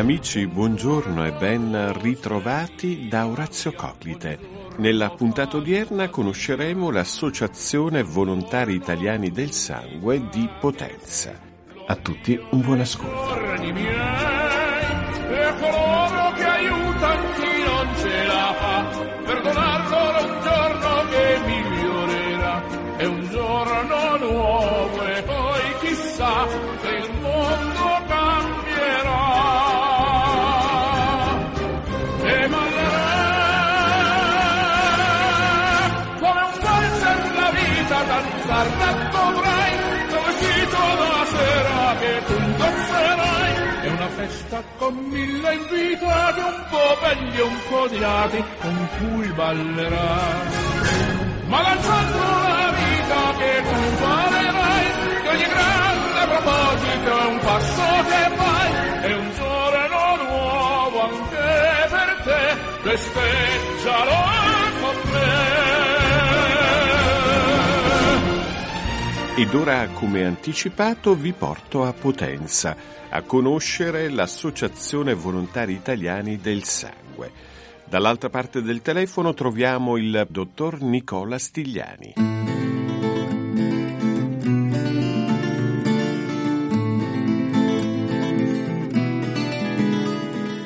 Amici, buongiorno e ben ritrovati da Orazio Coclite. Nella puntata odierna conosceremo l'Associazione Volontari Italiani del Sangue di Potenza. A tutti un buon ascolto. è un giorno nuovo e poi chissà se il mondo con mille invitati un po' belli e un po' odiati con cui ballerai ma lanciando la vita che tu farerai che ogni grande proposito è un passo che fai è un giorno nuovo anche per te festeggialo con me Ed ora, come anticipato, vi porto a Potenza a conoscere l'Associazione Volontari Italiani del Sangue. Dall'altra parte del telefono troviamo il dottor Nicola Stigliani.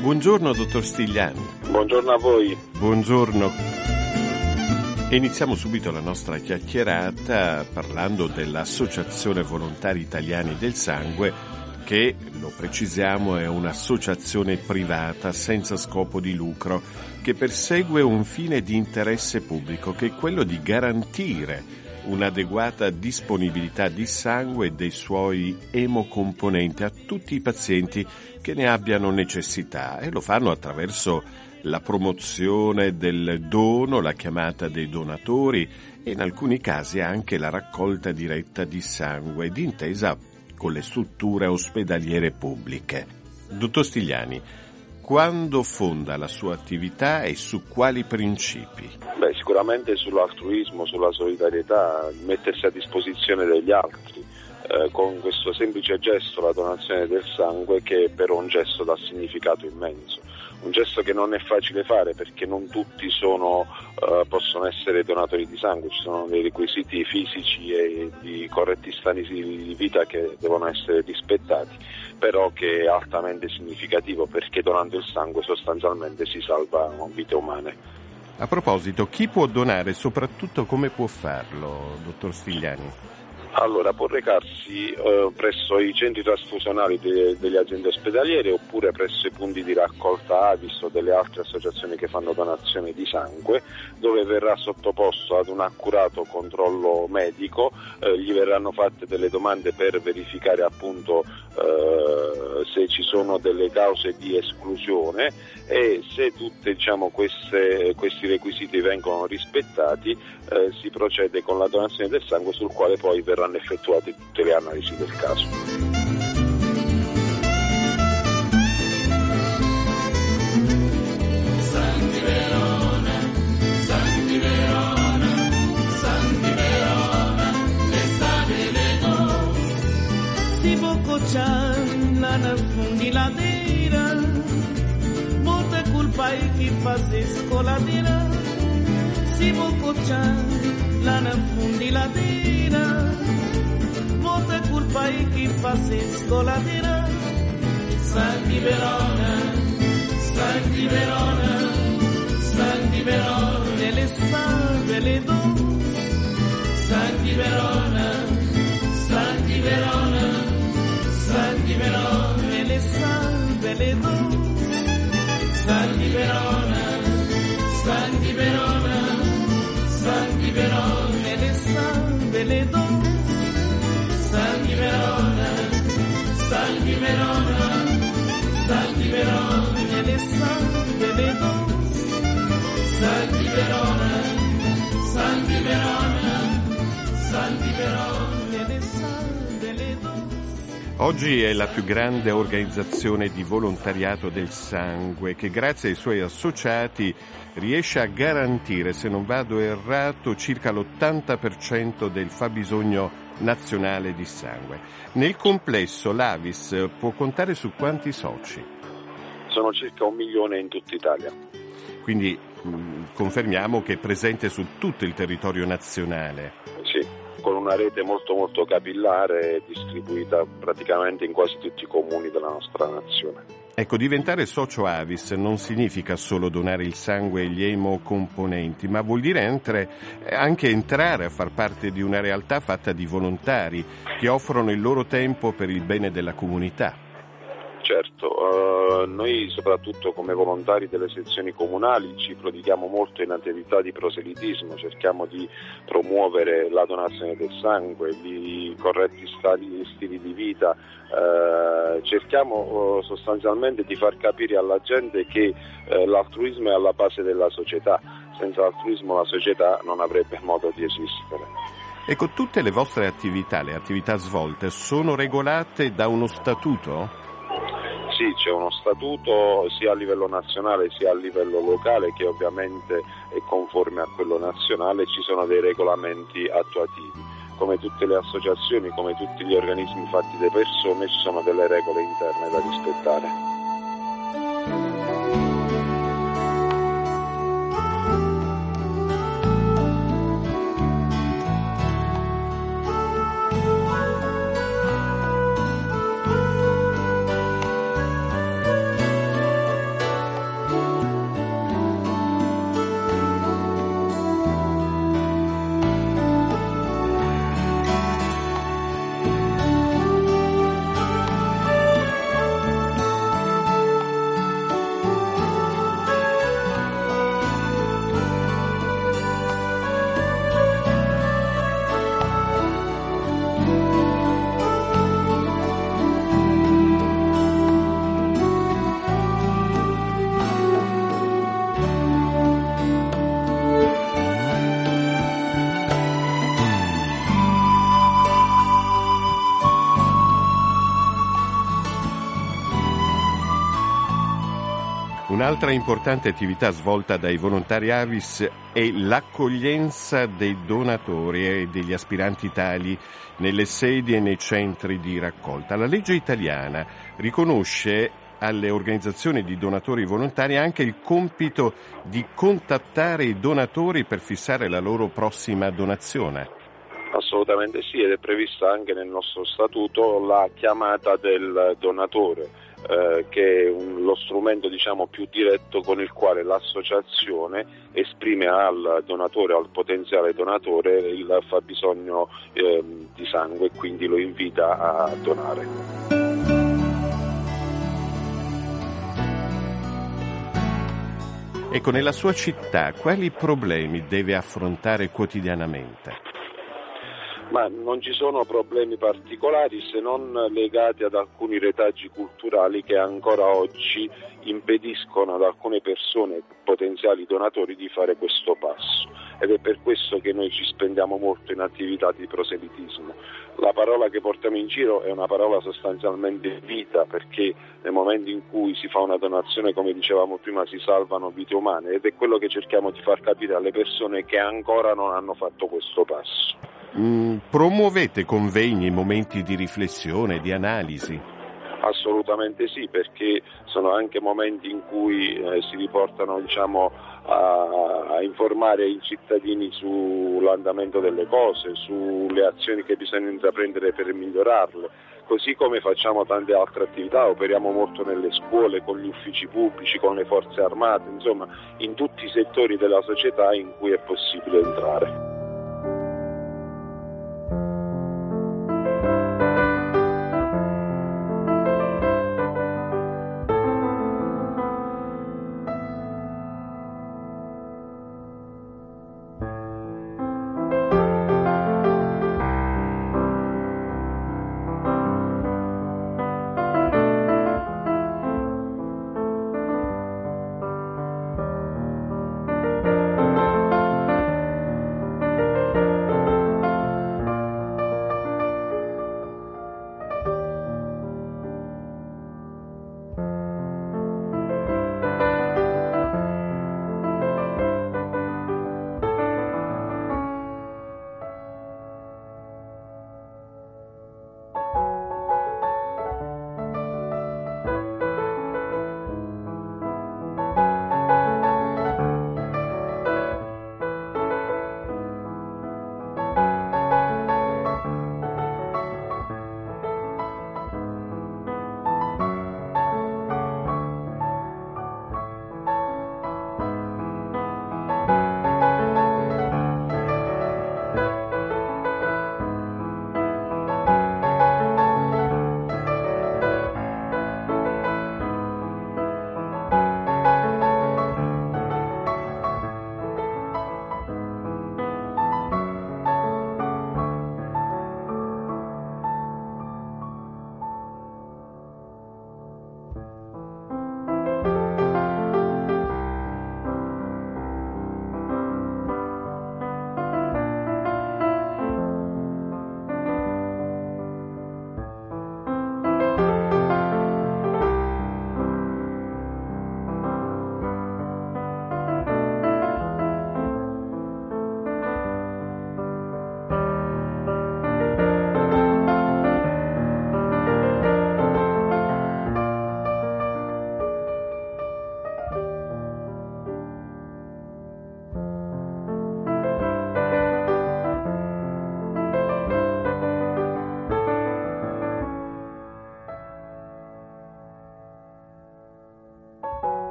Buongiorno, dottor Stigliani. Buongiorno a voi. Buongiorno. Iniziamo subito la nostra chiacchierata parlando dell'Associazione Volontari Italiani del Sangue che, lo precisiamo, è un'associazione privata senza scopo di lucro che persegue un fine di interesse pubblico che è quello di garantire un'adeguata disponibilità di sangue e dei suoi emocomponenti a tutti i pazienti che ne abbiano necessità e lo fanno attraverso la promozione del dono, la chiamata dei donatori e in alcuni casi anche la raccolta diretta di sangue d'intesa con le strutture ospedaliere pubbliche. Dottor Stigliani, quando fonda la sua attività e su quali principi? Beh, sicuramente sull'altruismo, sulla solidarietà, mettersi a disposizione degli altri. Eh, con questo semplice gesto, la donazione del sangue, che è però un gesto dal significato immenso. Un gesto che non è facile fare perché non tutti sono, eh, possono essere donatori di sangue, ci sono dei requisiti fisici e di corretti stati di vita che devono essere rispettati, però che è altamente significativo perché donando il sangue sostanzialmente si salvano vite umane. A proposito, chi può donare e soprattutto come può farlo, dottor Stigliani? Allora, può recarsi eh, presso i centri trasfusionali de- delle aziende ospedaliere oppure presso i punti di raccolta Avis o delle altre associazioni che fanno donazione di sangue, dove verrà sottoposto ad un accurato controllo medico, eh, gli verranno fatte delle domande per verificare appunto eh, se ci sono delle cause di esclusione e se tutti diciamo, questi requisiti vengono rispettati eh, si procede con la donazione del sangue sul quale poi verranno effettuate tutte le analisi del caso. lá na fundiladeira Bota culpa aí que faz escoladeira Se vou cochar lá na fundiladeira Bota culpa aí que faz escoladeira Santi Verona, Santi Verona, Santi Verona. Ele sabe, ele doce Santi Verona, Santi Verona Santi Verona, le salve le donne. Oggi è la più grande organizzazione di volontariato del sangue che grazie ai suoi associati riesce a garantire, se non vado errato, circa l'80% del fabbisogno nazionale di sangue. Nel complesso l'Avis può contare su quanti soci? Sono circa un milione in tutta Italia. Quindi mh, confermiamo che è presente su tutto il territorio nazionale. Con una rete molto molto capillare distribuita praticamente in quasi tutti i comuni della nostra nazione. Ecco, diventare socio Avis non significa solo donare il sangue e gli emocomponenti, ma vuol dire entre, anche entrare a far parte di una realtà fatta di volontari che offrono il loro tempo per il bene della comunità. Certo, eh, noi soprattutto come volontari delle sezioni comunali ci prodighiamo molto in attività di proselitismo, cerchiamo di promuovere la donazione del sangue, i corretti stili, stili di vita, eh, cerchiamo eh, sostanzialmente di far capire alla gente che eh, l'altruismo è alla base della società, senza l'altruismo la società non avrebbe modo di esistere. Ecco, tutte le vostre attività, le attività svolte, sono regolate da uno statuto? Sì, c'è uno statuto sia a livello nazionale sia a livello locale che ovviamente è conforme a quello nazionale, ci sono dei regolamenti attuativi. Come tutte le associazioni, come tutti gli organismi fatti da persone, ci sono delle regole interne da rispettare. Un'altra importante attività svolta dai volontari Avis è l'accoglienza dei donatori e degli aspiranti tali nelle sedi e nei centri di raccolta. La legge italiana riconosce alle organizzazioni di donatori volontari anche il compito di contattare i donatori per fissare la loro prossima donazione. Assolutamente sì, ed è prevista anche nel nostro statuto la chiamata del donatore eh, che è un, lo strumento diciamo, più diretto con il quale l'associazione esprime al donatore, al potenziale donatore, il fabbisogno eh, di sangue e quindi lo invita a donare. Ecco, nella sua città quali problemi deve affrontare quotidianamente? Ma non ci sono problemi particolari se non legati ad alcuni retaggi culturali che ancora oggi impediscono ad alcune persone, potenziali donatori, di fare questo passo. Ed è per questo che noi ci spendiamo molto in attività di proselitismo. La parola che portiamo in giro è una parola sostanzialmente vita, perché nel momento in cui si fa una donazione, come dicevamo prima, si salvano vite umane ed è quello che cerchiamo di far capire alle persone che ancora non hanno fatto questo passo. Mm, promuovete convegni, momenti di riflessione, di analisi? Assolutamente sì, perché sono anche momenti in cui eh, si riportano diciamo, a, a, informare i cittadini sull'andamento delle cose, sulle azioni che bisogna intraprendere per migliorarle. Così come facciamo tante altre attività, operiamo molto nelle scuole, con gli uffici pubblici, con le forze armate, insomma in tutti i settori della società in cui è possibile entrare.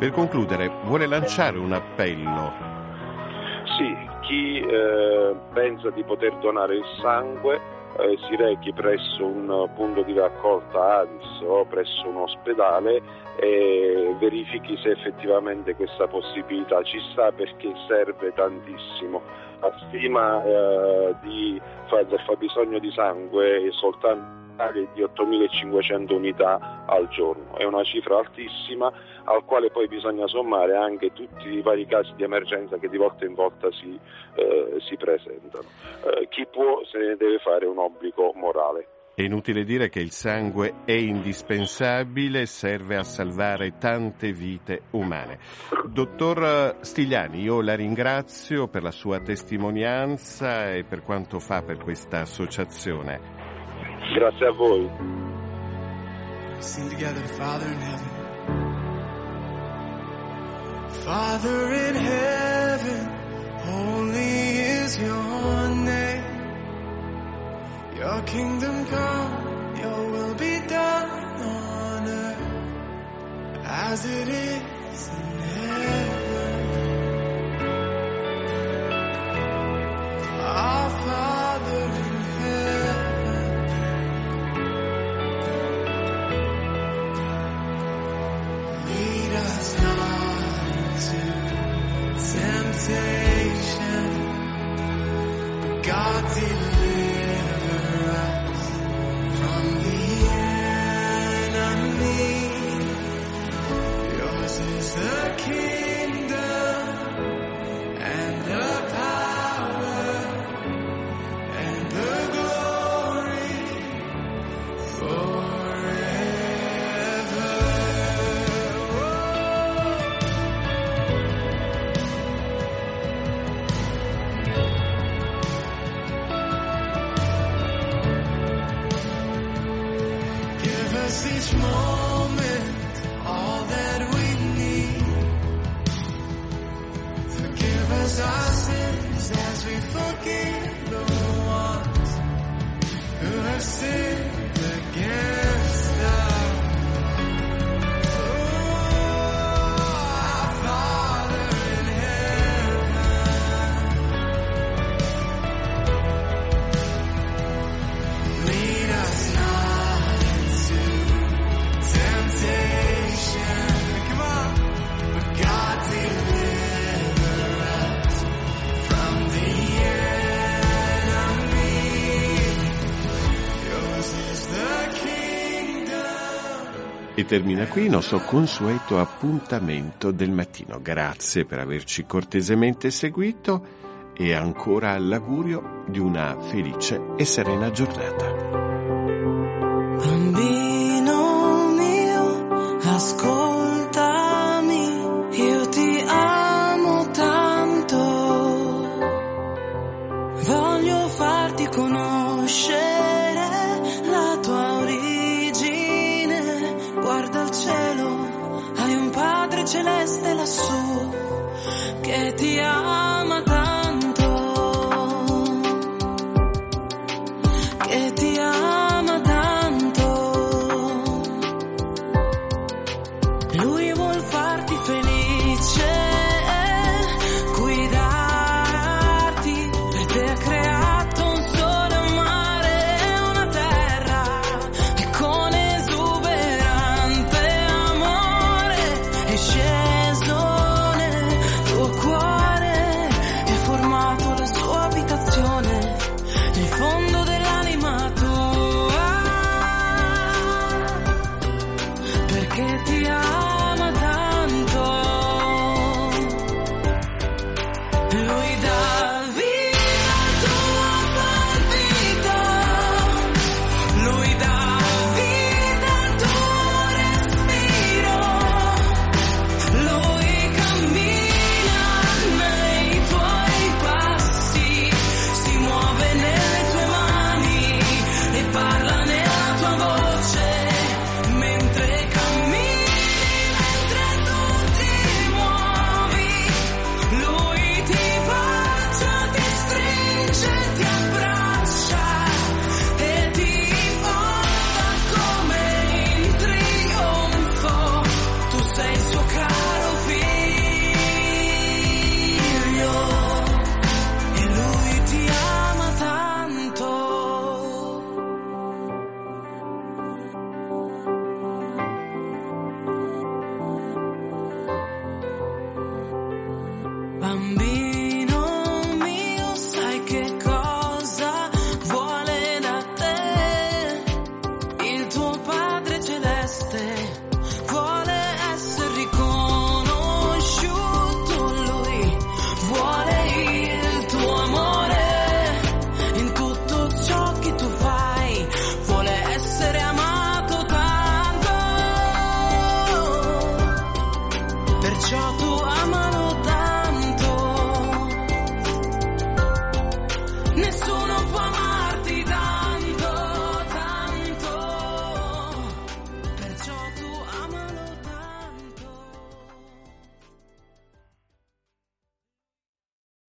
Per concludere, vuole lanciare un appello? Sì, chi eh, pensa di poter donare il sangue eh, si rechi presso un punto di raccolta Avis o presso un ospedale e verifichi se effettivamente questa possibilità ci sta perché serve tantissimo. La stima eh, di, del fabbisogno di sangue è soltanto di 8.500 unità al giorno. È una cifra altissima al quale poi bisogna sommare anche tutti i vari casi di emergenza che di volta in volta si, eh, si presentano. Eh, chi può se ne deve fare un obbligo morale. È inutile dire che il sangue è indispensabile, serve a salvare tante vite umane. Dottor Stigliani, io la ringrazio per la sua testimonianza e per quanto fa per questa associazione. Grazie a voi. Sing together, Father in heaven. Father in heaven, holy is your name. Your kingdom come, your will be done on earth as it is in heaven. Oh. Termina qui il nostro consueto appuntamento del mattino. Grazie per averci cortesemente seguito e ancora l'augurio di una felice e serena giornata. Do we